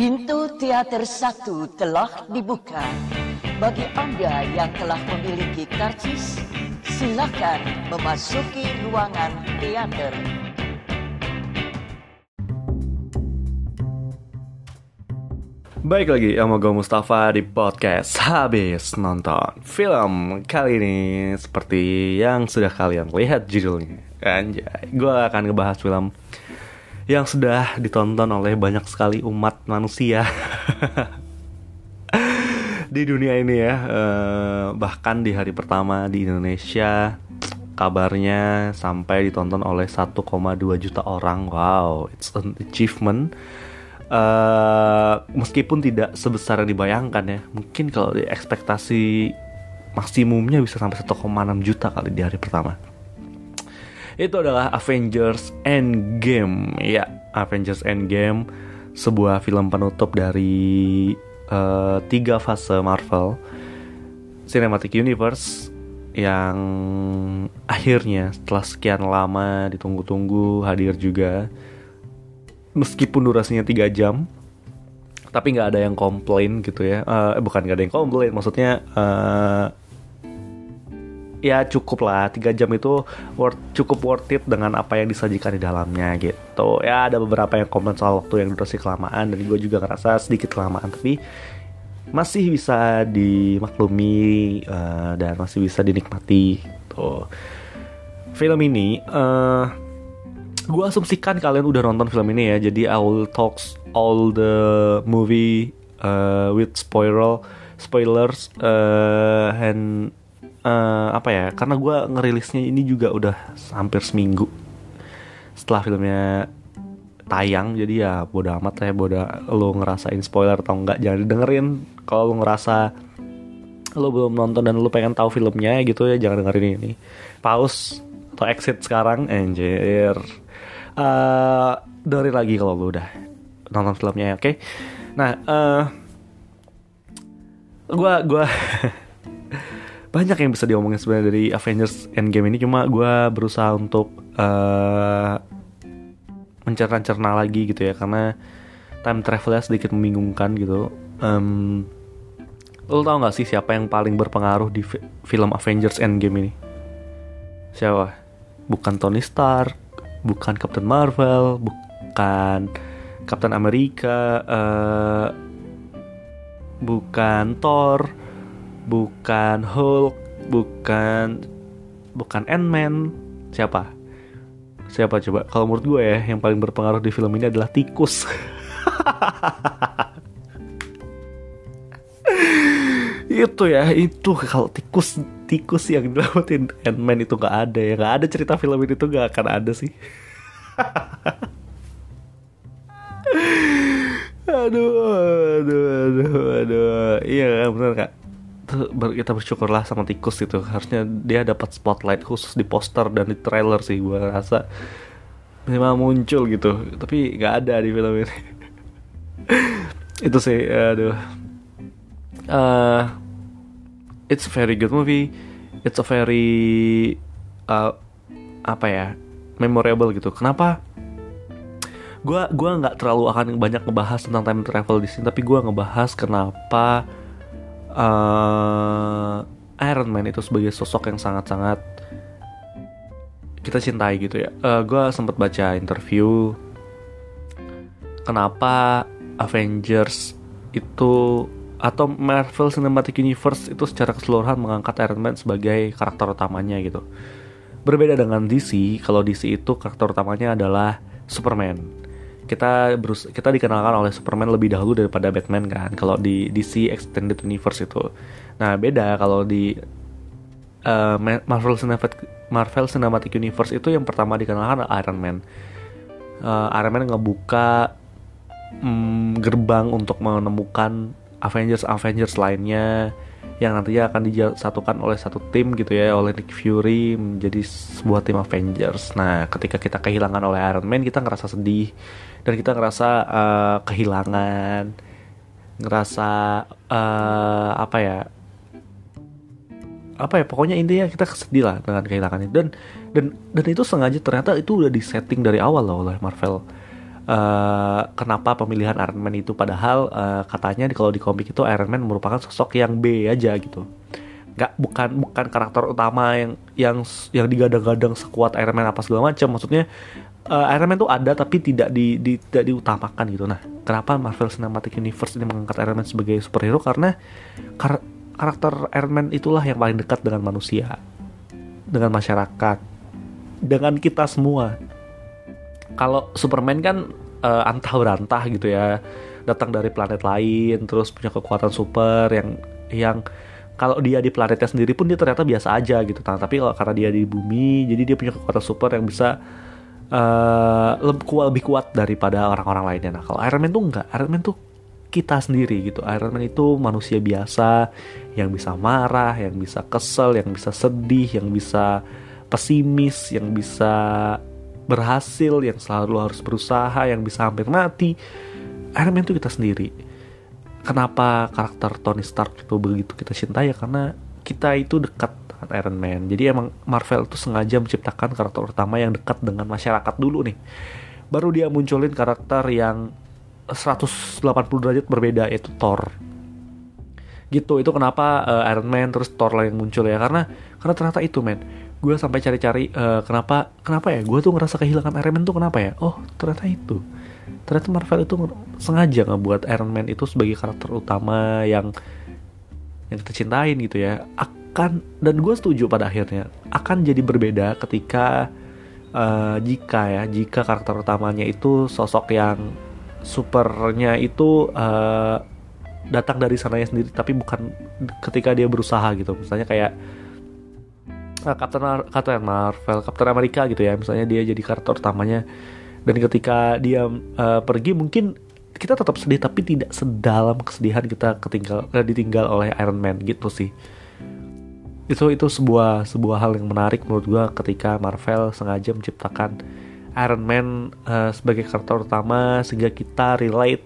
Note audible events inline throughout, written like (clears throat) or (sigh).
Pintu teater satu telah dibuka. Bagi Anda yang telah memiliki karcis, silakan memasuki ruangan teater. Baik lagi sama gue Mustafa di podcast Habis nonton film Kali ini seperti yang sudah kalian lihat judulnya Anjay Gue akan ngebahas film yang sudah ditonton oleh banyak sekali umat manusia (laughs) Di dunia ini ya. Eh, Bahkan di hari pertama di Indonesia Kabarnya sampai ditonton oleh 1,2 juta orang. Wow, it's an achievement. Uh, meskipun tidak sebesar yang dibayangkan ya mungkin kalau di ekspektasi maksimumnya bisa sampai 1,6 juta kali di hari pertama itu adalah Avengers Endgame. Ya Avengers Endgame sebuah film penutup dari uh, tiga fase Marvel. Cinematic Universe yang akhirnya setelah sekian lama ditunggu-tunggu hadir juga. Meskipun durasinya 3 jam tapi nggak ada yang komplain gitu ya. Uh, bukan nggak ada yang komplain maksudnya uh, ya cukup lah tiga jam itu worth, cukup worth it dengan apa yang disajikan di dalamnya gitu. Ya ada beberapa yang komen soal waktu yang durasi kelamaan dan gue juga ngerasa sedikit kelamaan tapi masih bisa dimaklumi uh, dan masih bisa dinikmati gitu. Film ini uh, gue asumsikan kalian udah nonton film ini ya jadi I will talks all the movie uh, with spoiler spoilers uh, and uh, apa ya karena gue ngerilisnya ini juga udah hampir seminggu setelah filmnya tayang jadi ya bodo amat ya bodo lo ngerasain spoiler atau enggak jangan dengerin kalau lo ngerasa lo belum nonton dan lo pengen tahu filmnya gitu ya jangan dengerin ini. Pause atau exit sekarang anjir. Uh, dengerin lagi kalau lu udah nonton filmnya oke? Okay? nah uh, gua gua (laughs) banyak yang bisa diomongin sebenarnya dari Avengers Endgame ini. Cuma gua berusaha untuk uh, mencerna-cerna lagi gitu ya. Karena time travelnya sedikit membingungkan gitu. Um, lo tau gak sih siapa yang paling berpengaruh di film Avengers Endgame ini? Siapa? Bukan Tony Stark bukan Captain Marvel, bukan Captain Amerika, uh, bukan Thor, bukan Hulk, bukan bukan Ant-Man. Siapa? Siapa coba? Kalau menurut gue ya, yang paling berpengaruh di film ini adalah tikus. (laughs) itu ya itu kalau tikus tikus yang dilawatin Ant-Man itu nggak ada ya nggak ada cerita film ini tuh nggak akan ada sih (laughs) aduh aduh aduh aduh iya benar kak kita bersyukurlah sama tikus itu. Harusnya dia dapat spotlight khusus di poster dan di trailer sih gue rasa. Memang muncul gitu tapi nggak ada di film ini. (laughs) Itu sih aduh. Uh, it's a very good movie. It's a very uh, apa ya memorable gitu. Kenapa? Gue gua nggak terlalu akan banyak ngebahas tentang time travel di sini tapi gue ngebahas kenapa uh, Iron Man itu sebagai sosok yang sangat-sangat kita cintai gitu ya uh, gue sempat baca interview kenapa Avengers itu atau Marvel Cinematic Universe itu secara keseluruhan mengangkat Iron Man sebagai karakter utamanya gitu. Berbeda dengan DC, kalau DC itu karakter utamanya adalah Superman. Kita berus kita dikenalkan oleh Superman lebih dahulu daripada Batman kan. Kalau di DC Extended Universe itu. Nah, beda kalau di uh, Marvel Cinematic Marvel Cinematic Universe itu yang pertama dikenalkan Iron Man. Uh, Iron Man ngebuka mm, gerbang untuk menemukan Avengers Avengers lainnya yang nantinya akan disatukan oleh satu tim gitu ya oleh Nick Fury menjadi sebuah tim Avengers. Nah, ketika kita kehilangan oleh Iron Man, kita ngerasa sedih dan kita ngerasa uh, kehilangan, ngerasa uh, apa ya? Apa ya? Pokoknya intinya kita sedih lah dengan kehilangan itu dan dan dan itu sengaja ternyata itu udah disetting dari awal loh oleh Marvel uh, kenapa pemilihan Iron Man itu? Padahal uh, katanya kalau di komik itu Iron Man merupakan sosok yang B aja gitu. Nggak bukan bukan karakter utama yang yang yang digadang-gadang sekuat Iron Man apa segala macam maksudnya uh, Iron Man tuh ada tapi tidak di, di tidak diutamakan gitu. Nah kenapa Marvel Cinematic Universe ini mengangkat Iron Man sebagai superhero? Karena kar karakter Iron Man itulah yang paling dekat dengan manusia dengan masyarakat dengan kita semua kalau Superman kan uh, antah berantah gitu ya. Datang dari planet lain terus punya kekuatan super yang yang kalau dia di planetnya sendiri pun dia ternyata biasa aja gitu. Nah, tapi kalau karena dia di bumi jadi dia punya kekuatan super yang bisa uh, lebih, kuat, lebih kuat daripada orang-orang lainnya. Nah kalau Iron Man tuh enggak. Iron Man tuh kita sendiri gitu. Iron Man itu manusia biasa yang bisa marah yang bisa kesel yang bisa sedih yang bisa pesimis yang bisa berhasil yang selalu harus berusaha yang bisa hampir mati Iron Man itu kita sendiri kenapa karakter Tony Stark itu begitu kita cintai ya karena kita itu dekat dengan Iron Man. Jadi emang Marvel itu sengaja menciptakan karakter utama yang dekat dengan masyarakat dulu nih. Baru dia munculin karakter yang 180 derajat berbeda yaitu Thor. Gitu, itu kenapa uh, Iron Man terus Thor yang muncul ya karena karena ternyata itu men. Gue sampai cari-cari uh, kenapa kenapa ya? Gue tuh ngerasa kehilangan Iron Man tuh kenapa ya? Oh, ternyata itu ternyata Marvel itu sengaja ngebuat Iron Man itu sebagai karakter utama yang yang kita cintain gitu ya akan dan gue setuju pada akhirnya akan jadi berbeda ketika uh, jika ya jika karakter utamanya itu sosok yang supernya itu uh, datang dari sananya sendiri tapi bukan ketika dia berusaha gitu misalnya kayak uh, Captain, Mar Captain Marvel Captain America gitu ya. Misalnya dia jadi karakter utamanya. Dan ketika dia uh, pergi mungkin kita tetap sedih tapi tidak sedalam kesedihan kita ketinggal uh, ditinggal oleh Iron Man gitu sih. Itu itu sebuah sebuah hal yang menarik menurut gue ketika Marvel sengaja menciptakan Iron Man uh, sebagai karakter utama sehingga kita relate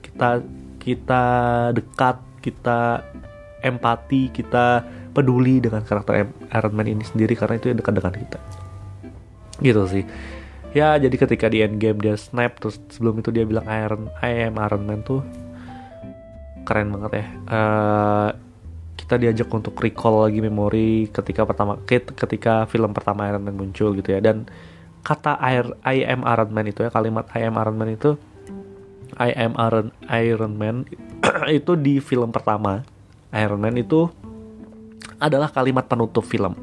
kita kita dekat kita empati kita peduli dengan karakter Iron Man ini sendiri karena itu yang dekat dengan kita. Gitu sih. Ya jadi ketika di end game dia snap terus sebelum itu dia bilang Iron I am Iron Man tuh keren banget ya. Uh, kita diajak untuk recall lagi memori ketika pertama ketika film pertama Iron Man muncul gitu ya. Dan kata I am Iron Man itu ya kalimat I am Iron Man itu I am Iron Iron Man (clears throat) itu di film pertama Iron Man itu adalah kalimat penutup film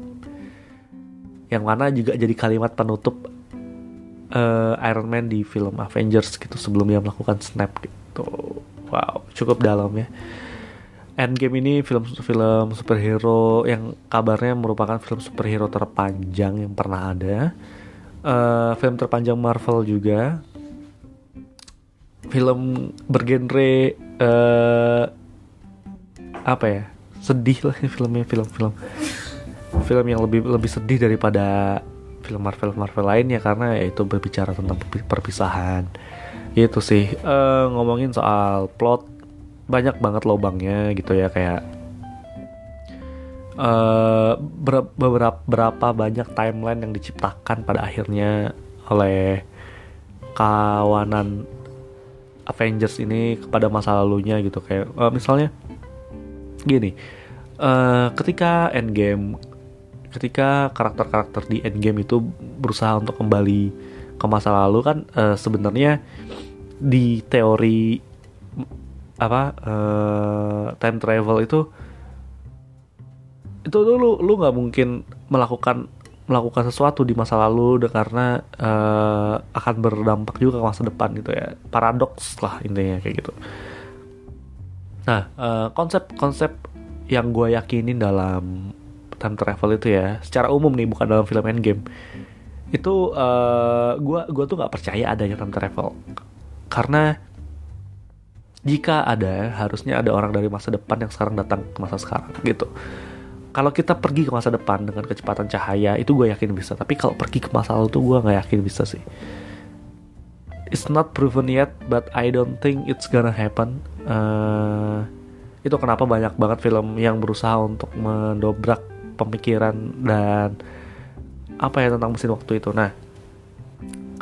yang mana juga jadi kalimat penutup uh, Iron Man di film Avengers gitu sebelum dia melakukan snap gitu. Wow, cukup dalam ya. Endgame ini film film superhero yang kabarnya merupakan film superhero terpanjang yang pernah ada. Uh, film terpanjang Marvel juga. Film bergenre uh, apa ya? Sedih lah filmnya film-film film. Yang lebih lebih sedih daripada film Marvel Marvel lainnya karena itu berbicara tentang perpisahan. Itu sih. Uh, ngomongin soal plot banyak banget lobangnya gitu ya kayak uh, beberapa berapa banyak timeline yang diciptakan pada akhirnya oleh kawanan Avengers ini kepada masa lalunya gitu. Kayak uh, misalnya gini uh, ketika Endgame ketika karakter-karakter di Endgame itu berusaha untuk kembali ke masa lalu kan uh, sebenarnya di teori apa uh, time travel itu itu lu lu nggak mungkin melakukan melakukan sesuatu di masa lalu karena uh, akan berdampak juga ke masa depan gitu ya. Paradoks lah intinya kayak gitu nah konsep-konsep uh, yang gue yakinin dalam time travel itu ya secara umum nih bukan dalam film Endgame. Itu uh, gua gua tuh nggak percaya adanya time travel. Karena jika ada harusnya ada orang dari masa depan yang sekarang datang ke masa sekarang gitu. Kalau kita pergi ke masa depan dengan kecepatan cahaya itu gue yakin bisa. Tapi kalau pergi ke masa lalu tuh gue nggak yakin bisa sih it's not proven yet but I don't think it's gonna happen uh, itu kenapa banyak banget film yang berusaha untuk mendobrak pemikiran dan apa ya tentang mesin waktu itu. Nah,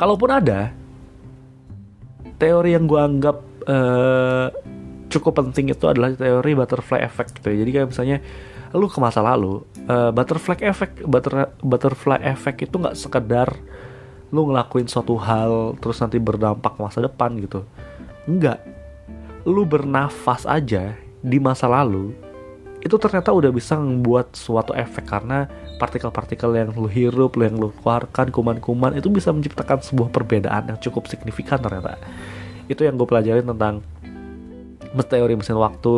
kalaupun ada, teori yang gue anggap uh, cukup penting itu adalah teori butterfly effect gitu ya. Jadi kayak misalnya lu ke masa lalu, uh, butterfly effect butter, butterfly effect itu nggak sekedar lu ngelakuin suatu hal terus nanti berdampak masa depan gitu. Enggak. Lu bernafas aja di masa lalu itu ternyata udah bisa membuat suatu efek karena partikel-partikel yang lu hirup, yang lu keluarkan, kuman-kuman itu bisa menciptakan sebuah perbedaan yang cukup signifikan ternyata. Itu yang gue pelajarin tentang teori mesin waktu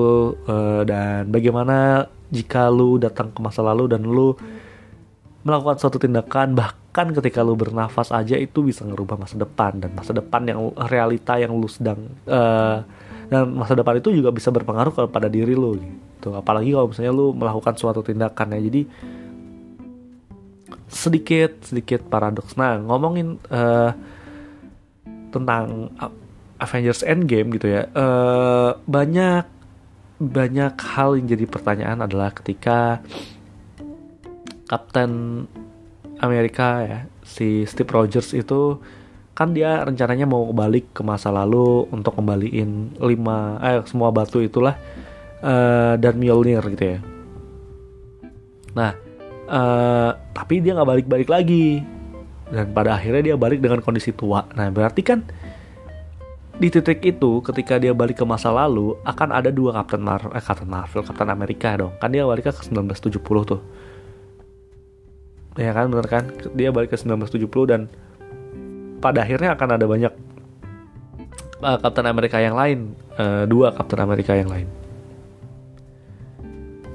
uh, dan bagaimana jika lu datang ke masa lalu dan lu melakukan suatu tindakan bahkan ketika lu bernafas aja itu bisa ngerubah masa depan. Dan masa depan yang realita yang lu sedang uh, dan masa depan itu juga bisa berpengaruh kepada diri lu gitu. Apalagi kalau misalnya lu melakukan suatu tindakan ya. Jadi sedikit sedikit paradoks. Nah ngomongin uh, tentang Avengers Endgame gitu ya. Uh, banyak banyak hal yang jadi pertanyaan adalah ketika Kapten Amerika ya si Steve Rogers itu kan dia rencananya mau balik ke masa lalu untuk kembaliin lima eh semua batu itulah uh, dan Mjolnir gitu ya. Nah, uh, tapi dia nggak balik-balik lagi dan pada akhirnya dia balik dengan kondisi tua. Nah, berarti kan di titik itu ketika dia balik ke masa lalu akan ada dua Captain Marvel, eh, Captain Marvel, Captain Amerika dong. Kan dia balik ke 1970 tuh. Ya kan bener kan? Dia balik ke 1970 dan pada akhirnya akan ada banyak uh, Captain Amerika yang lain, uh, dua Captain Amerika yang lain.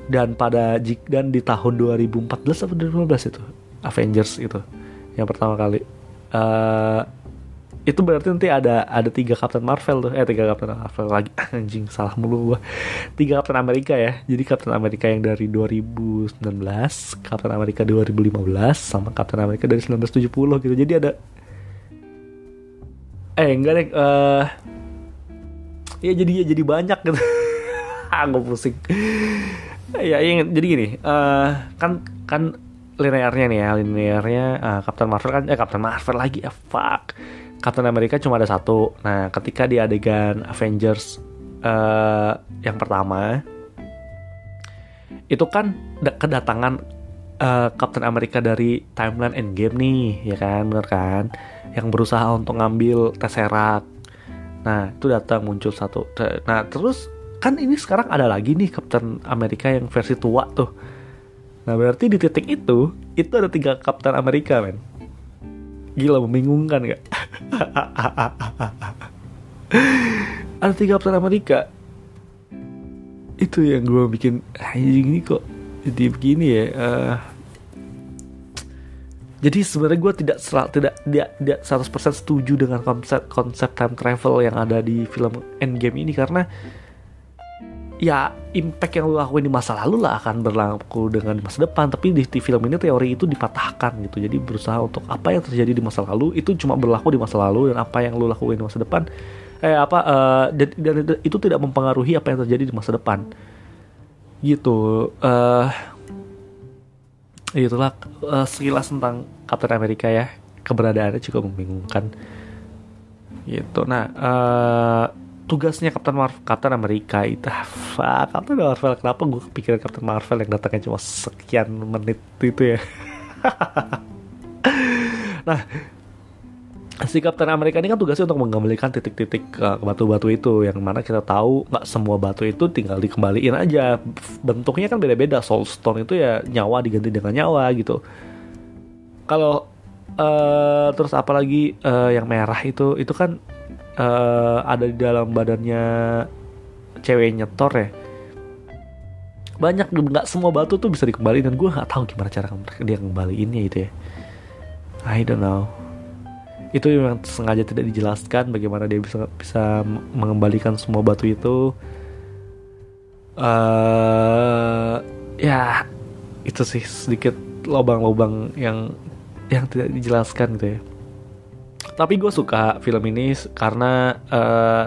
Dan pada dan di tahun 2014 atau 2015 itu Avengers itu yang pertama kali. Uh, itu berarti nanti ada ada tiga Captain Marvel tuh. Eh tiga Captain Marvel lagi. (laughs) Anjing salah mulu gua. Tiga Captain Amerika ya. Jadi Captain Amerika yang dari 2019 Captain Amerika 2015 sama Captain Amerika dari 1970 gitu. Jadi ada eh enggak deh uh, ya jadi ya jadi banyak gitu. (laughs) Aku pusing. Ya yang jadi gini uh, kan kan linearnya nih ya linearnya uh, Captain Marvel kan eh Captain Marvel lagi ya fuck Captain America cuma ada satu nah ketika di adegan Avengers uh, yang pertama itu kan kedatangan uh, Captain America dari timeline Endgame nih ya kan bener kan yang berusaha untuk ngambil Tesseract. Nah, itu datang muncul satu. Nah, terus kan ini sekarang ada lagi nih Captain Amerika yang versi tua tuh. Nah, berarti di titik itu, itu ada tiga Captain Amerika, men. Gila, membingungkan gak? ada tiga Captain Amerika. Itu yang gue bikin, anjing ini kok jadi begini ya. Uh, jadi sebenarnya gue tidak tidak tidak tidak 100% setuju dengan konsep konsep time travel yang ada di film Endgame ini karena ya impact yang lu lakuin di masa lalu lah akan berlaku dengan masa depan. Tapi di, di film ini teori itu dipatahkan gitu. Jadi berusaha untuk apa yang terjadi di masa lalu itu cuma berlaku di masa lalu dan apa yang lu lakuin di masa depan eh apa uh, dan, dan itu tidak mempengaruhi apa yang terjadi di masa depan. Gitu uh, itulah uh, sekilas tentang Captain America ya. Keberadaannya cukup membingungkan. Gitu nah uh, tugasnya Captain Marvel. Captain America itu apa? Captain Marvel kenapa gue kepikiran Captain Marvel yang datangnya cuma sekian menit itu ya? (laughs) Nah si Captain Amerika ini kan tugasnya untuk mengembalikan titik-titik ke batu-batu itu yang mana kita tahu nggak semua batu itu tinggal dikembaliin aja. Bentuknya kan beda-beda Soul Stone itu ya nyawa diganti dengan nyawa gitu. Kalau uh, terus apalagi uh, yang merah itu itu kan uh, ada di dalam badannya ceweknya Thor ya. Banyak nggak semua batu tuh bisa dikembaliin dan gue nggak tahu gimana cara dia ngembaliinnya itu ya. I don't know. Itu yang sengaja tidak dijelaskan bagaimana dia bisa bisa mengembalikan semua batu itu. Uh, ya itu sih sedikit lubang-lubang yang yang tidak dijelaskan gitu ya tapi gue suka film ini karena uh,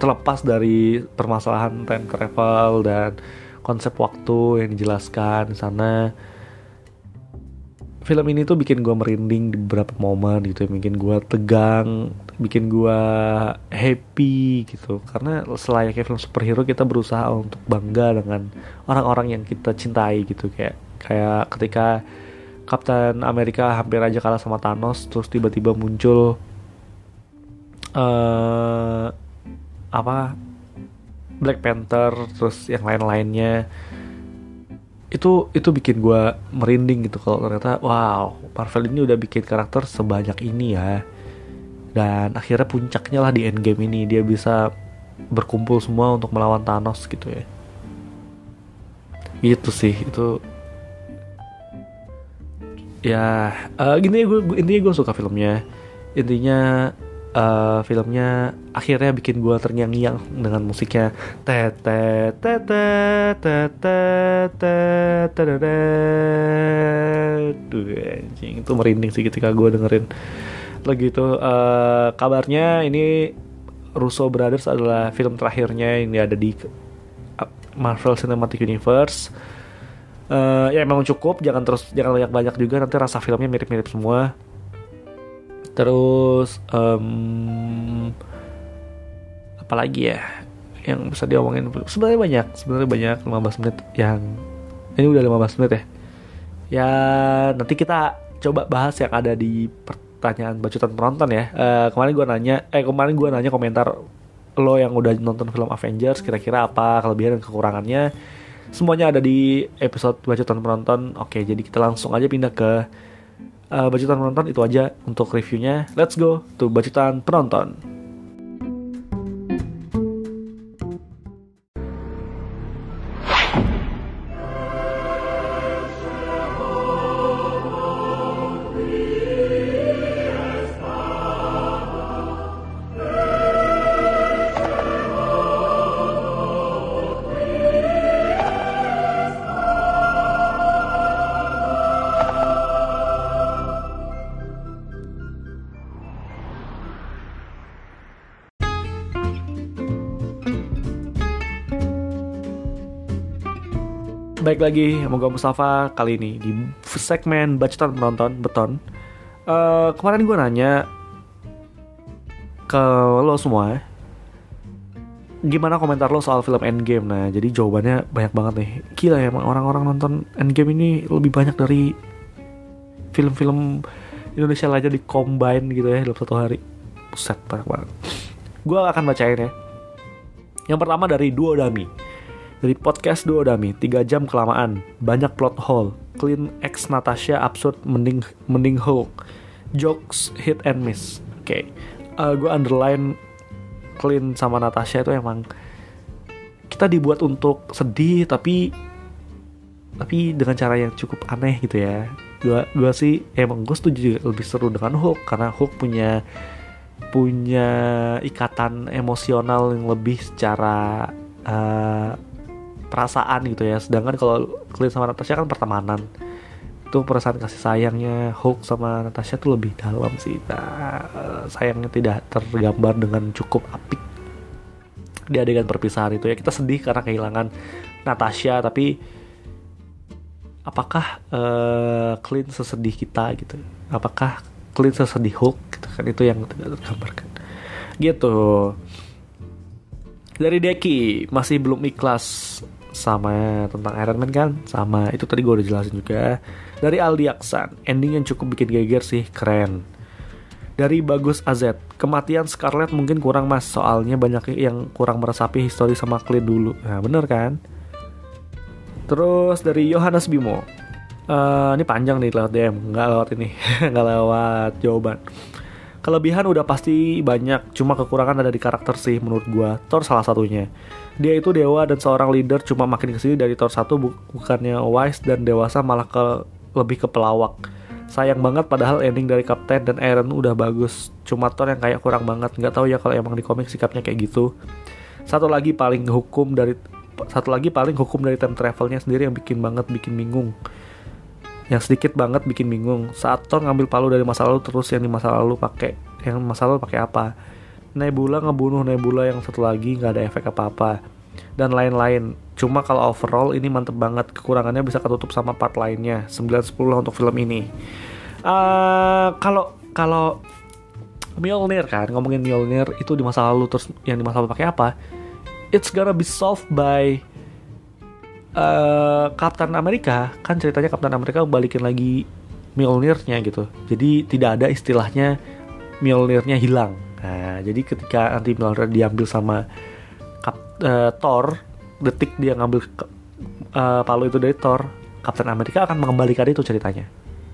terlepas dari permasalahan time travel dan konsep waktu yang dijelaskan di sana film ini tuh bikin gue merinding di beberapa momen gitu bikin gue tegang bikin gue happy gitu. Karena selayaknya film superhero kita berusaha untuk bangga dengan orang-orang yang kita cintai gitu. Kayak kayak ketika Kapten Amerika hampir aja kalah sama Thanos terus tiba-tiba muncul uh, apa Black Panther terus yang lain-lainnya. Itu itu bikin gue merinding gitu kalau ternyata wow Marvel ini udah bikin karakter sebanyak ini ya. Dan akhirnya puncaknya lah di endgame ini dia bisa berkumpul semua untuk melawan Thanos gitu ya. Gitu sih itu ya uh, gini gue intinya gue suka filmnya. Intinya uh, filmnya akhirnya bikin gue terngiang-ngiang dengan musiknya. Tuh anjing itu merinding sih ketika gue dengerin. Lagi itu uh, kabarnya ini Russo Brothers adalah film terakhirnya ini ada di Marvel Cinematic Universe uh, ya emang cukup jangan terus jangan banyak banyak juga nanti rasa filmnya mirip-mirip semua. Terus um, apalagi ya yang bisa diomongin? Sebenarnya banyak sebenarnya banyak 15 menit yang ini udah 15 menit ya. Ya nanti kita coba bahas yang ada di pertanyaan bacotan penonton ya. Uh, kemarin gue nanya eh kemarin gue nanya komentar lo yang udah nonton film Avengers kira-kira apa kelebihan dan kekurangannya semuanya ada di episode bacotan penonton oke jadi kita langsung aja pindah ke uh, bacotan penonton itu aja untuk reviewnya. Let's go to bacotan penonton. Baik lagi sama gue Mustafa kali ini di segmen bacotan penonton beton. Uh, kemarin gue nanya ke lo semua, gimana komentar lo soal film Endgame? Nah, jadi jawabannya banyak banget nih. Gila ya, orang-orang nonton Endgame ini lebih banyak dari film-film Indonesia aja di combine gitu ya dalam satu hari. Buset, banyak banget. Gue akan bacain ya. Yang pertama dari Duo Dami dari podcast Duo Dami, 3 jam kelamaan, banyak plot hole, clean X Natasha absurd mending mending Hulk, jokes hit and miss. Oke, okay. uh, gue underline clean sama Natasha itu emang kita dibuat untuk sedih tapi tapi dengan cara yang cukup aneh gitu ya. Gua gua sih emang gue setuju lebih seru dengan Hulk karena Hulk punya punya ikatan emosional yang lebih secara uh, perasaan gitu ya. Sedangkan kalau Clint sama Natasha kan pertemanan. Itu perasaan kasih sayangnya Hulk sama Natasha tuh lebih dalam sih. Nah, sayangnya tidak tergambar dengan cukup apik di adegan perpisahan itu ya. Kita sedih karena kehilangan Natasha tapi apakah uh, Clint sesedih kita gitu? Apakah Clint sesedih Hulk gitu kan? Itu yang tidak tergambarkan. Gitu. Dari Deki masih belum ikhlas sama tentang Iron Man kan? Sama. Itu tadi gue udah jelasin juga. Dari Aldi Aksan ending yang cukup bikin geger sih keren. Dari Bagus AZ kematian Scarlet mungkin kurang mas. Soalnya banyak yang kurang meresapi histori sama Clint dulu. Nah bener kan? Terus dari Yohanes Bimo uh, ini panjang nih lewat DM nggak lewat ini. (laughs) Nggak lewat jawaban Kelebihan udah pasti banyak, cuma kekurangan ada di karakter sih menurut gua. Thor salah satunya. Dia itu dewa dan seorang leader cuma makin ke sini dari Thor 1 bu bukannya wise dan dewasa malah ke lebih ke pelawak. Sayang banget padahal ending dari Captain dan Iron udah bagus. Cuma Thor yang kayak kurang banget. Nggak tahu ya kalau emang di komik sikapnya kayak gitu. Satu lagi paling hukum dari satu lagi paling hukum dari time travelnya sendiri yang bikin banget bikin bingung yang sedikit banget bikin bingung. Saat Thor ngambil palu dari masa lalu terus yang di masa lalu pakai yang masa lalu pakai apa? Nebula ngebunuh Nebula yang satu lagi nggak ada efek apa-apa. Dan lain-lain. Cuma kalau overall ini mantep banget. Kekurangannya bisa ketutup sama part lainnya. 9-10 lah untuk film ini. Uh, kalau kalau Mjolnir kan ngomongin Mjolnir itu di masa lalu terus yang di masa lalu pakai apa? It's gonna be solved by uh, Captain America kan ceritanya Captain America balikin lagi Mjolnirnya gitu. Jadi tidak ada istilahnya Mjolnirnya hilang. Nah, jadi ketika nanti Mjolnir diambil sama Kap, uh, Thor, detik dia ngambil uh, palu itu dari Thor, Captain America akan mengembalikan itu ceritanya.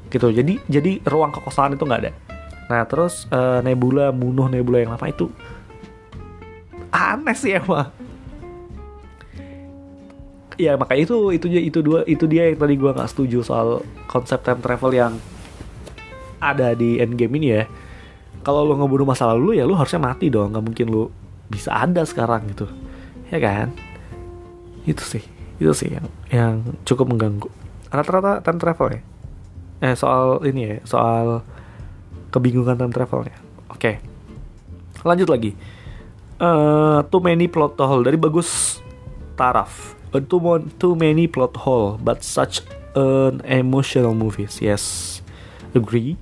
Gitu. Jadi jadi ruang kekosongan itu nggak ada. Nah, terus uh, Nebula bunuh Nebula yang lama itu aneh sih emang ya maka itu itu itu dua itu dia yang tadi gue nggak setuju soal konsep time travel yang ada di endgame ini ya. Kalau lo ngebunuh masa lalu ya lo harusnya mati dong. Nggak mungkin lo bisa ada sekarang gitu. Ya kan? Itu sih itu sih yang yang cukup mengganggu. Rata-rata time travel ya? Eh soal ini ya soal kebingungan time travelnya oke. Lanjut lagi. Uh, too many plot hole dari bagus taraf too, too many plot hole, but such an emotional movies. Yes, agree.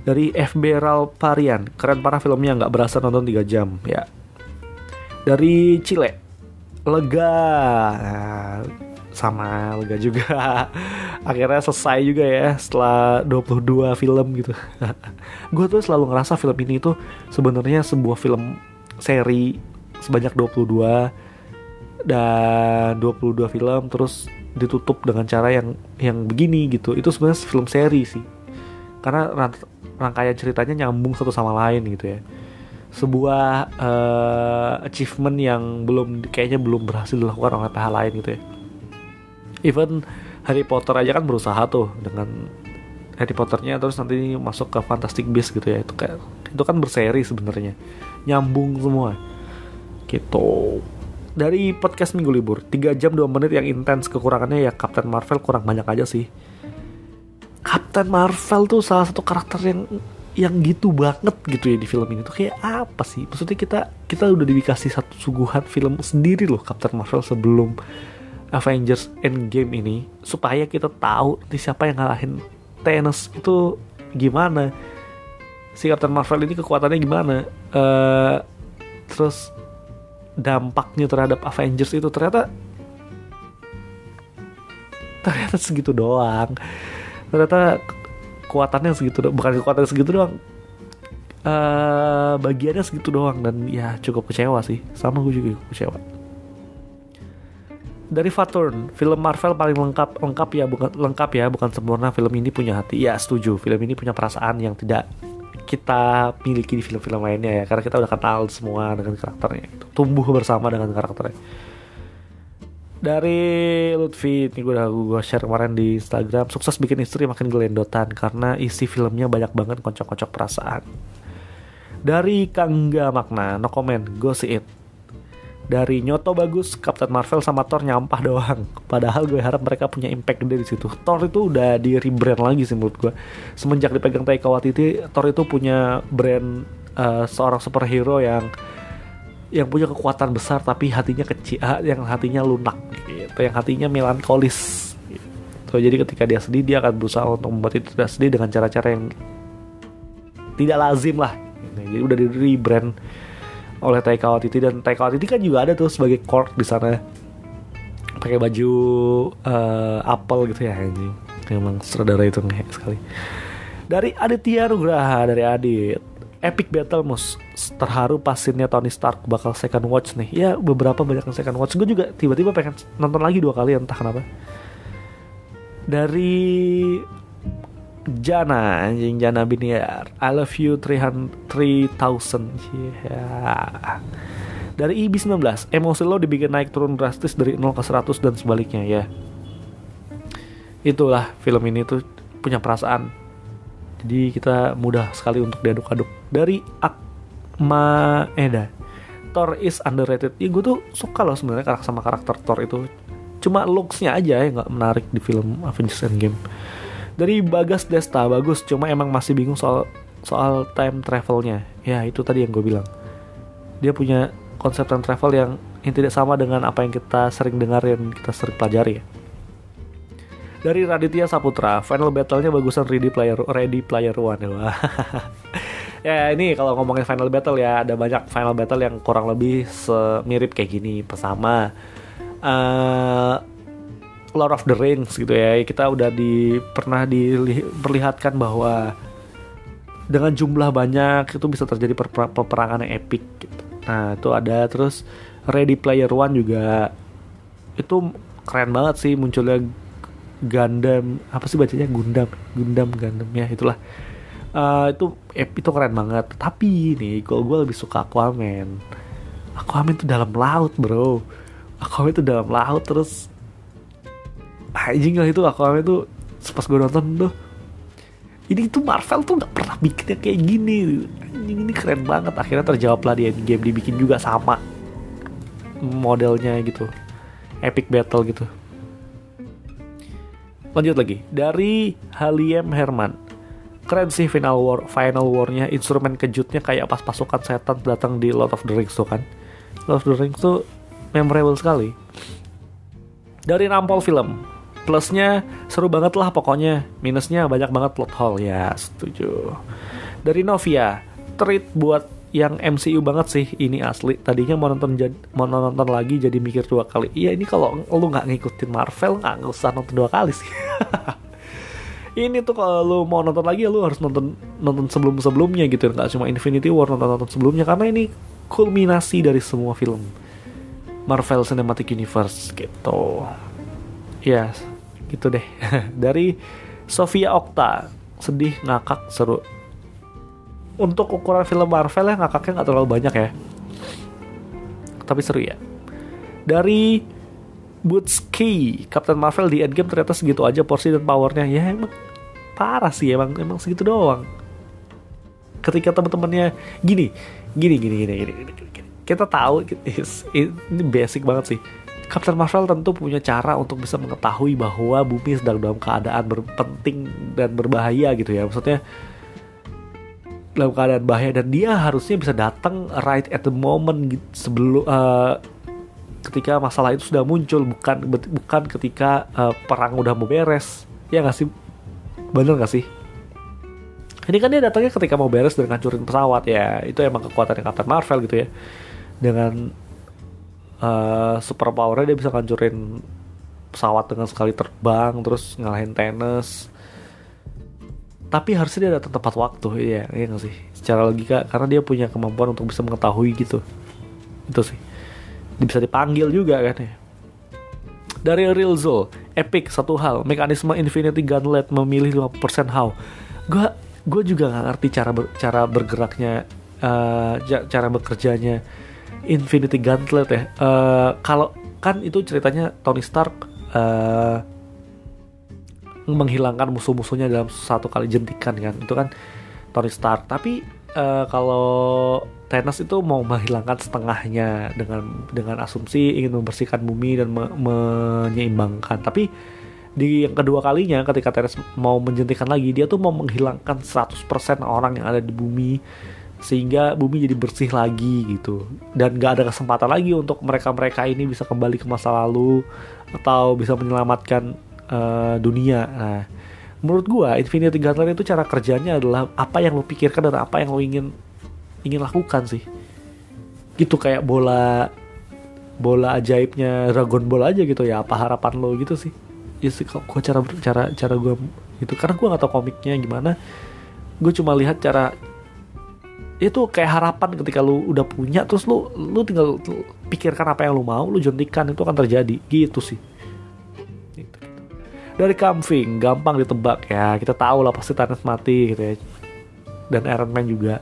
Dari FB Parian, keren parah filmnya nggak berasa nonton 3 jam ya. Dari Chile, lega, nah, sama lega juga. (laughs) Akhirnya selesai juga ya setelah 22 film gitu. (laughs) Gue tuh selalu ngerasa film ini tuh sebenarnya sebuah film seri sebanyak 22 dan 22 film terus ditutup dengan cara yang yang begini gitu. Itu sebenarnya film seri sih. Karena rangkaian ceritanya nyambung satu sama lain gitu ya. Sebuah uh, achievement yang belum kayaknya belum berhasil dilakukan oleh pihak lain gitu ya. Even Harry Potter aja kan berusaha tuh dengan Harry Potternya terus nanti masuk ke Fantastic Beasts gitu ya. Itu kayak itu kan berseri sebenarnya. Nyambung semua. Gitu dari podcast minggu libur. 3 jam 2 menit yang intens. Kekurangannya ya Captain Marvel kurang banyak aja sih. Captain Marvel tuh salah satu karakter yang yang gitu banget gitu ya di film ini tuh. Kayak apa sih? Maksudnya kita kita udah dikasih satu suguhan film sendiri loh Captain Marvel sebelum Avengers Endgame ini. Supaya kita tahu nanti siapa yang ngalahin Thanos itu gimana. Si Captain Marvel ini kekuatannya gimana. Uh, terus dampaknya terhadap Avengers itu ternyata ternyata segitu doang. Ternyata kekuatannya segitu doang bukan kekuatan segitu doang uh, bagiannya segitu doang dan ya cukup kecewa sih. Sama gue juga kecewa. Dari Faturn, film Marvel paling lengkap lengkap ya bukan lengkap ya bukan sempurna. Film ini punya hati. Ya setuju. Film ini punya perasaan yang tidak kita miliki di film-film lainnya ya karena kita udah kenal semua dengan karakternya gitu. tumbuh bersama dengan karakternya. Dari Lutfi ini gue udah gue share kemarin di Instagram sukses bikin istri makin gelendotan karena isi filmnya banyak banget kocok-kocok perasaan. Dari Kangga Makna no comment go see it dari Nyoto bagus, Captain Marvel sama Thor nyampah doang. Padahal gue harap mereka punya impact gede di situ. Thor itu udah di rebrand lagi sih menurut gue. Semenjak dipegang Taika Waititi, Thor itu punya brand uh, seorang superhero yang yang punya kekuatan besar tapi hatinya kecil, ah, yang hatinya lunak gitu, yang hatinya melankolis. Gitu. Jadi ketika dia sedih dia akan berusaha untuk membuat itu tidak sedih dengan cara-cara yang tidak lazim lah. Jadi udah di rebrand oleh Taika Waititi. Dan Taika Waititi kan juga ada tuh sebagai Korg di sana. Pakai baju uh, apel gitu ya anjing. Memang sutradara itu ngehe sekali. Dari Aditya Nugraha dari Adit. Epic Battle Mus terharu pasinnya Tony Stark bakal second watch nih. Ya beberapa banyak yang second watch. Gue juga tiba-tiba pengen nonton lagi dua kali entah kenapa. Dari Jana anjing Jana Biniar. I love you 300 3000 yeah. dari IB19 emosi lo dibikin naik turun drastis dari 0 ke 100 dan sebaliknya ya. Itulah film ini tuh punya perasaan. Jadi kita mudah sekali untuk diaduk-aduk. Dari Akma Eda Thor is underrated. Ya gue tuh suka loh sebenarnya karakter sama karakter Thor itu. Cuma looksnya aja yang nggak menarik di film Avengers Endgame dari Bagas Desta bagus cuma emang masih bingung soal soal time travelnya ya itu tadi yang gue bilang dia punya konsep time travel yang yang tidak sama dengan apa yang kita sering dengar dan kita sering pelajari ya. Dari Raditya Saputra, final battle-nya bagusan Ready Player Ready Player One ya. (laughs) ya ini kalau ngomongin final battle ya ada banyak final battle yang kurang lebih semirip kayak gini. Pertama, uh, Lord of the Rings gitu ya. Kita udah di pernah diperlihatkan bahwa dengan jumlah banyak itu bisa terjadi per peperangan yang epic gitu. Nah itu ada. Terus Ready Player One juga itu keren banget sih munculnya Gundam. Apa sih bacanya? Gundam? Gundam Gundam. Ya itulah. Uh, itu itu keren banget. Tapi nih kalau gue lebih suka Aquaman. Aquaman itu dalam laut bro. Aquaman itu dalam laut terus anjing lah itu Aquaman itu pas gue nonton tuh. Ini tuh Marvel tuh nggak pernah bikinnya kayak gini. Anjing ini keren banget. Akhirnya terjawab lah di game dibikin juga sama modelnya gitu. Epic battle gitu. Lanjut lagi. Dari Haliem Herman. Keren sih final war final warnya. Instrumen kejutnya kayak pas pasukan setan datang di Lord of the Rings tuh kan. Lord of the Rings tuh memorable sekali. Dari nampol film plusnya seru banget lah pokoknya. Minusnya banyak banget plot hole. Ya setuju. Dari Novia treat buat yang MCU banget sih. Ini asli. Tadinya mau nonton mau nonton lagi jadi mikir dua kali. Iya ini kalau lu nggak ngikutin Marvel nggak usah nonton dua kali sih. (laughs) Ini tuh kalau lu mau nonton lagi lu harus nonton nonton sebelum sebelumnya gitu. Nggak cuma Infinity War nonton nonton sebelumnya. Karena ini kulminasi dari semua film Marvel Cinematic Universe gitu ya gitu deh. (laughs) Dari Sofia Okta sedih ngakak seru. Untuk ukuran film Marvel ya ngakaknya nggak terlalu banyak ya. Tapi seru ya. Dari Butski Captain Marvel di Endgame ternyata segitu aja porsi dan powernya. Ya emang parah sih emang emang segitu doang. Ketika teman-temannya gini gini gini gini gini, gini, gini. kita tahu (laughs) ini basic banget sih Captain Marvel tentu punya cara untuk bisa mengetahui bahwa bumi sedang dalam keadaan berpenting dan berbahaya gitu ya. Maksudnya dalam keadaan bahaya dan dia harusnya bisa datang right at the moment gitu, sebelum uh, ketika masalah itu sudah muncul bukan bukan ketika uh, perang udah mau beres. Ya nggak sih? Bener nggak sih? Ini kan dia datangnya ketika mau beres dan ngancurin pesawat ya. Itu emang kekuatan Captain Marvel gitu ya. Dengan uh, super powernya dia bisa ngancurin pesawat dengan sekali terbang terus ngalahin tenis. Tapi harusnya dia datang tepat waktu ya iya gak sih? Secara logika karena dia punya kemampuan untuk bisa mengetahui gitu. Itu sih. Dia bisa dipanggil juga kan ya. Dari Real Zol epic satu hal mekanisme Infinity Gauntlet memilih 50% how gue gue juga nggak ngerti cara ber, cara bergeraknya uh, cara bekerjanya Infinity Gauntlet ya. Uh, kalau kan itu ceritanya Tony Stark uh, menghilangkan musuh-musuhnya dalam satu kali jentikan kan. Itu kan Tony Stark. Tapi uh, kalau Thanos itu mau menghilangkan setengahnya dengan dengan asumsi ingin membersihkan bumi dan me menyeimbangkan. Tapi di yang kedua kalinya ketika Thanos mau menjentikan lagi, dia tuh mau menghilangkan 100% orang yang ada di bumi sehingga bumi jadi bersih lagi gitu dan gak ada kesempatan lagi untuk mereka-mereka ini bisa kembali ke masa lalu atau bisa menyelamatkan uh, dunia. Nah, menurut gua Infinity Gauntlet itu cara kerjanya adalah apa yang lo pikirkan dan apa yang lo ingin ingin lakukan sih. Gitu kayak bola bola ajaibnya Dragon Ball aja gitu ya. Apa harapan lo gitu sih? Ya sih gua cara cara cara gua itu karena gua nggak tahu komiknya gimana. Gue cuma lihat cara itu kayak harapan ketika lu udah punya terus lu lu tinggal pikirkan apa yang lu mau lu jontikan itu akan terjadi. Gitu sih. Gitu, gitu. dari Kamfing gampang ditebak ya. Kita tahu lah pasti Thanos mati gitu ya. Dan Iron Man juga.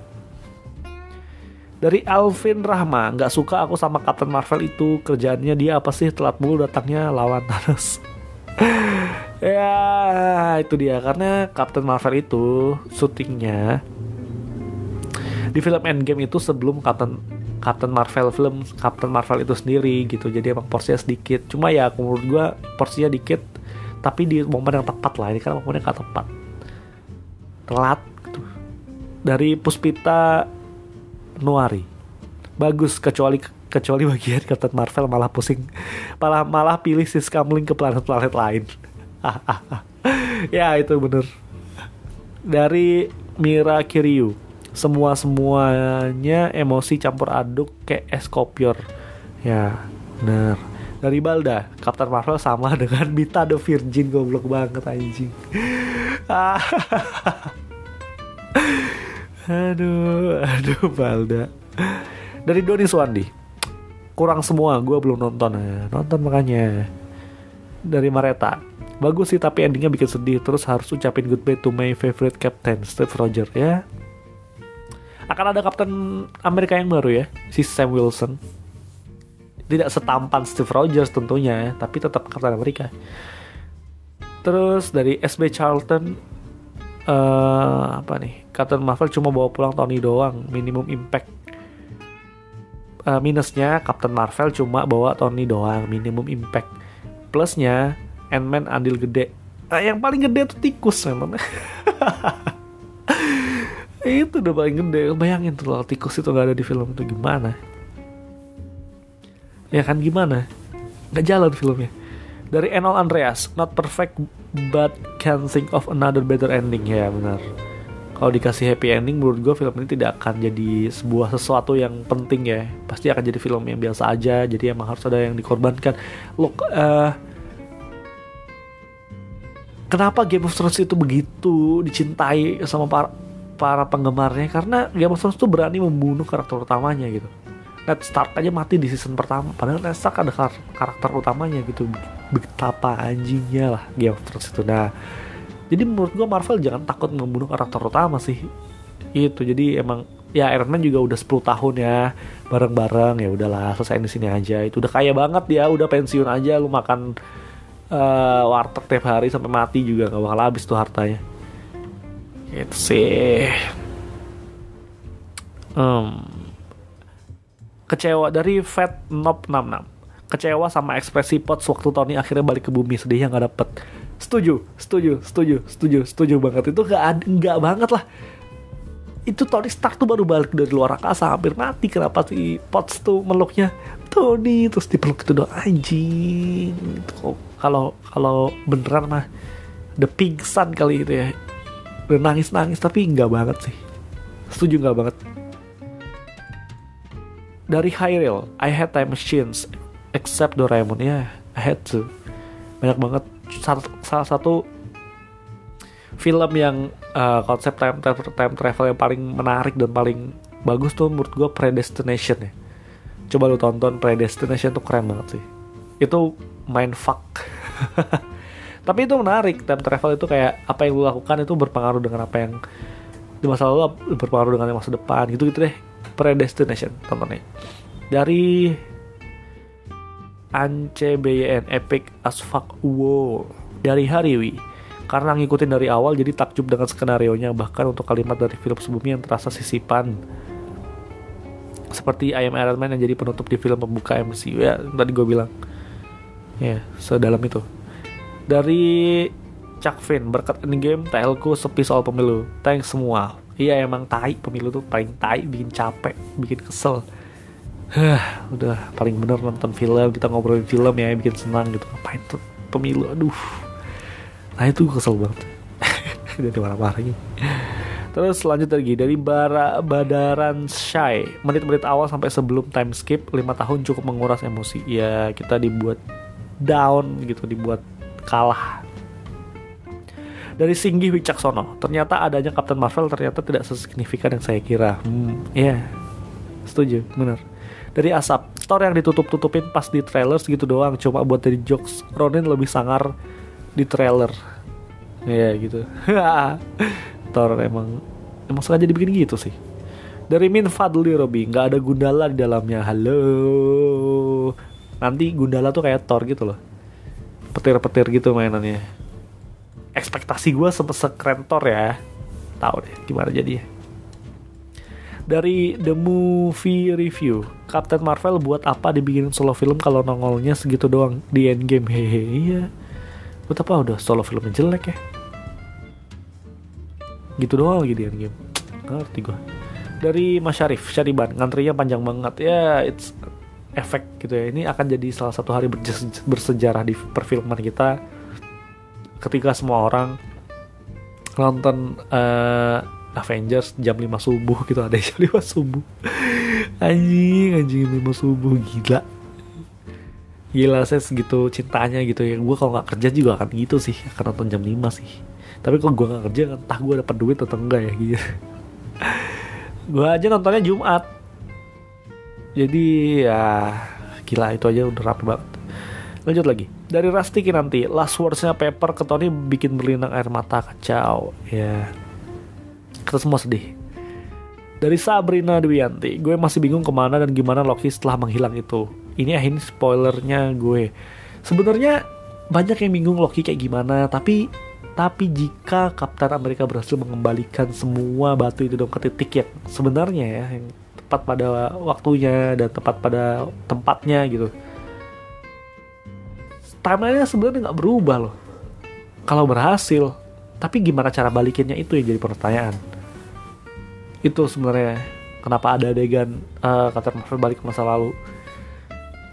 Dari Alvin Rahma nggak suka aku sama Captain Marvel itu. Kerjaannya dia apa sih? Telat mulu datangnya lawan Thanos. (laughs) Ya itu dia. Karena Captain Marvel itu syutingnya di film Endgame itu sebelum Captain Captain Marvel film Captain Marvel itu sendiri gitu. Jadi emang porsinya sedikit. Cuma ya menurut gue porsinya dikit tapi di momen yang tepat lah. Ini kan momennya gak tepat. Telat gitu. dari Puspita Nuari. Bagus kecuali kecuali bagian Captain Marvel malah pusing. Malah malah pilih si Scamling ke planet-planet lain. (laughs) Ya itu bener. Dari Mira Kiryu semua semuanya emosi campur aduk kayak es kopior. Ya bener. Dari Balda Captain Marvel sama (laughs) dengan Mita the Virgin goblok banget anjing. (laughs) Aduh aduh Balda. Dari Doni Suwandi kurang semua gue belum nonton. Ya nonton makanya. Dari Mareta bagus sih tapi endingnya bikin sedih. Terus harus ucapin goodbye to my favorite captain Steve Rogers ya akan ada Captain Amerika yang baru ya si Sam Wilson. Tidak setampan Steve Rogers tentunya tapi tetap Captain Amerika. Terus dari SB Charlton uh, apa nih? Captain Marvel cuma bawa pulang Tony doang minimum impact. Uh, minusnya Captain Marvel cuma bawa Tony doang minimum impact. Plusnya Ant-Man andil gede. Nah, yang paling gede tuh tikus memang (laughs) itu udah paling gede. Bayangin tuh kalau tikus itu gak ada di film itu gimana? Ya kan gimana? Nggak jalan filmnya. Dari Enol Andreas not perfect but can think of another better ending. Ya benar. Kalau dikasih happy ending menurut gue film ini tidak akan jadi sebuah sesuatu yang penting ya. Pasti akan jadi film yang biasa aja. Jadi emang harus ada yang dikorbankan. Look uh, kenapa Game of Thrones itu begitu dicintai sama para para penggemarnya karena Game of Thrones tuh berani membunuh karakter utamanya gitu. Ned Stark aja mati di season pertama padahal Ned Stark ada kar karakter utamanya gitu. Betapa anjingnya lah Game of Thrones itu. Nah jadi menurut gue Marvel jangan takut membunuh karakter utama sih. Itu jadi emang ya Iron Man juga udah 10 tahun ya bareng-bareng ya udahlah selesai di sini aja. Itu udah kaya banget ya udah pensiun aja lu makan uh, warteg tiap hari sampai mati juga nggak bakal habis tuh hartanya itu sih um, Kecewa dari Fat Nob 66. Kecewa sama ekspresi Potts waktu Tony akhirnya balik ke bumi sedihnya nggak dapet. Setuju, setuju, setuju, setuju, setuju banget. Itu gak, nggak banget lah. Itu Tony Stark tuh baru balik dari luar angkasa hampir mati. Kenapa si Potts tuh meluknya Tony terus dipeluk itu doang anjing. Kalau kalau beneran mah the pingsan kali itu ya. Udah nangis-nangis tapi nggak banget sih. Setuju nggak banget? Dari Hyrule I had time machines except Doraemon. Ya yeah, I had to. Banyak banget. Salah satu film yang uh, konsep time, time travel yang paling menarik dan paling bagus tuh menurut gue Predestination ya. Coba lu tonton Predestination tuh keren banget sih. Itu main fuck (laughs) tapi itu menarik time travel itu kayak apa yang lu lakukan itu berpengaruh dengan apa yang di masa lalu berpengaruh dengan masa depan gitu gitu deh. Predestination tontonnya. Dari Ance BYN Epic as fuck wow. Dari Hariwi karena ngikutin dari awal jadi takjub dengan skenario nya bahkan untuk kalimat dari film sebelumnya yang terasa sisipan. Seperti I Am Iron Man yang jadi penutup di film pembuka MCU ya tadi gue bilang. Ya sedalam itu dari Chuck Finn berkat ini game TLku sepi soal pemilu. Thanks semua. Iya emang tai pemilu tuh paling tai bikin capek bikin kesel. Hah, udah paling bener nonton film kita ngobrolin film ya bikin senang gitu. Ngapain tuh pemilu? Aduh. Nah itu kesel banget. (laughs) Jadi marah-marah Terus lanjut lagi dari Bara Badaran Shy Menit-menit awal sampai sebelum time skip 5 tahun cukup menguras emosi. Ya kita dibuat down gitu Dibuat kalah dari Singgi Wicaksono. Ternyata adanya Captain Marvel ternyata tidak sesignifikan yang saya kira. Hmm, ya, yeah. setuju, benar. Dari Asap, Thor yang ditutup-tutupin pas di trailer segitu doang, cuma buat dari jokes. Ronin lebih sangar di trailer. Ya yeah, gitu. (laughs) Thor emang emang sengaja dibikin gitu sih. Dari Min Fadli Robi, nggak ada Gundala di dalamnya. Halo. Nanti Gundala tuh kayak Thor gitu loh. Petir-petir gitu mainannya. Ekspektasi gue sekrentor ya. Tahu deh gimana jadi dari The Movie Review Captain Marvel buat apa dibikin solo film kalau nongolnya segitu doang di Endgame? Hehe iya. Buat apa? Udah solo filmnya jelek ya. Gitu doang lagi di Endgame. Ngerti gue dari Mas Syarif Syariban ngantrinya panjang banget. Ya it's efek gitu ya. Ini akan jadi salah satu hari bersejarah di perfilman kita. Ketika semua orang nonton uh, Avengers jam 5 subuh gitu ada jam 5 subuh. (laughs) Anjing anjing 5 subuh gila. Gila saya segitu cintanya gitu ya. Gue kalau nggak kerja juga akan gitu sih akan nonton jam 5 sih. Tapi kalau gue nggak kerja entah gue dapat duit atau enggak ya gitu (laughs) gue aja nontonnya Jumat jadi ya gila itu aja udah rapi banget. Lanjut lagi. Dari Rastiki nanti last wordsnya Pepper ke Tony bikin berlinang air mata kacau. Ya. Kita semua sedih. Dari Sabrina Dwianti gue masih bingung ke mana dan gimana Loki setelah menghilang itu. Ini ya ini spoilernya gue. Sebenarnya banyak yang bingung Loki kayak gimana tapi tapi jika Kapten Amerika berhasil mengembalikan semua batu itu dong ke titik yang sebenarnya ya yang tepat pada waktunya dan tepat pada tempatnya gitu timelinenya sebenarnya nggak berubah loh kalau berhasil tapi gimana cara balikinnya itu yang jadi pertanyaan itu sebenarnya kenapa ada adegan uh, Captain Marvel balik ke masa lalu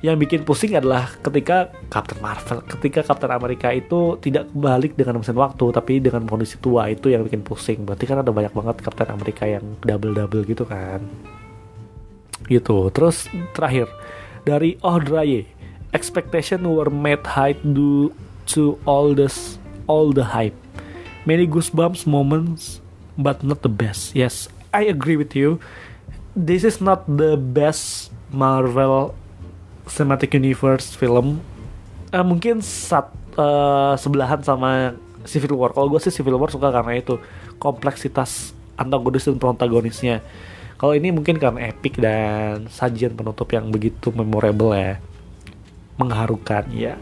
yang bikin pusing adalah ketika Captain Marvel, ketika Captain Amerika itu tidak balik dengan mesin waktu, tapi dengan kondisi tua itu yang bikin pusing. Berarti kan ada banyak banget Captain Amerika yang double-double gitu kan. Gitu. Terus terakhir dari Ohdraye, expectation were made high due to all this all the hype. Many goosebumps moments, but not the best. Yes, I agree with you. This is not the best Marvel Cinematic Universe film uh, mungkin saat uh, sebelahan sama Civil War kalau gue sih Civil War suka karena itu kompleksitas antagonis dan protagonisnya kalau ini mungkin karena epic dan sajian penutup yang begitu memorable ya. Mengharukan. Ya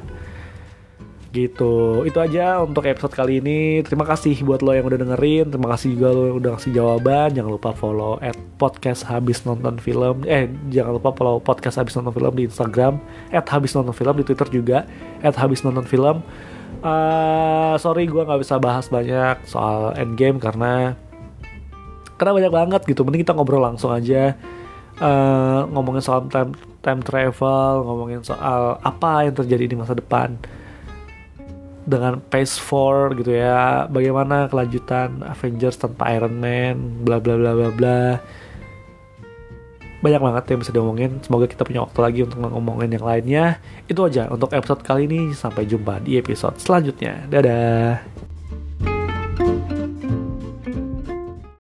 gitu. Itu aja untuk episode kali ini. Terima kasih buat lo yang udah dengerin. Terima kasih juga lo yang udah ngasih jawaban. Jangan lupa follow at podcast habis nonton film. Eh jangan lupa follow podcast habis nonton film di Instagram. At habis nonton film di Twitter juga. At habis nonton film. Uh, sorry gue nggak bisa bahas banyak soal endgame karena karena banyak banget gitu mending kita ngobrol langsung aja. Uh, ngomongin soal time time travel ngomongin soal apa yang terjadi di masa depan. Dengan Phase 4 gitu ya bagaimana kelanjutan Avengers tanpa Iron Man bla bla bla bla bla. Banyak banget yang bisa diomongin. Semoga kita punya waktu lagi untuk ngomongin yang lainnya. Itu aja untuk episode kali ini. Sampai jumpa di episode selanjutnya. Dadah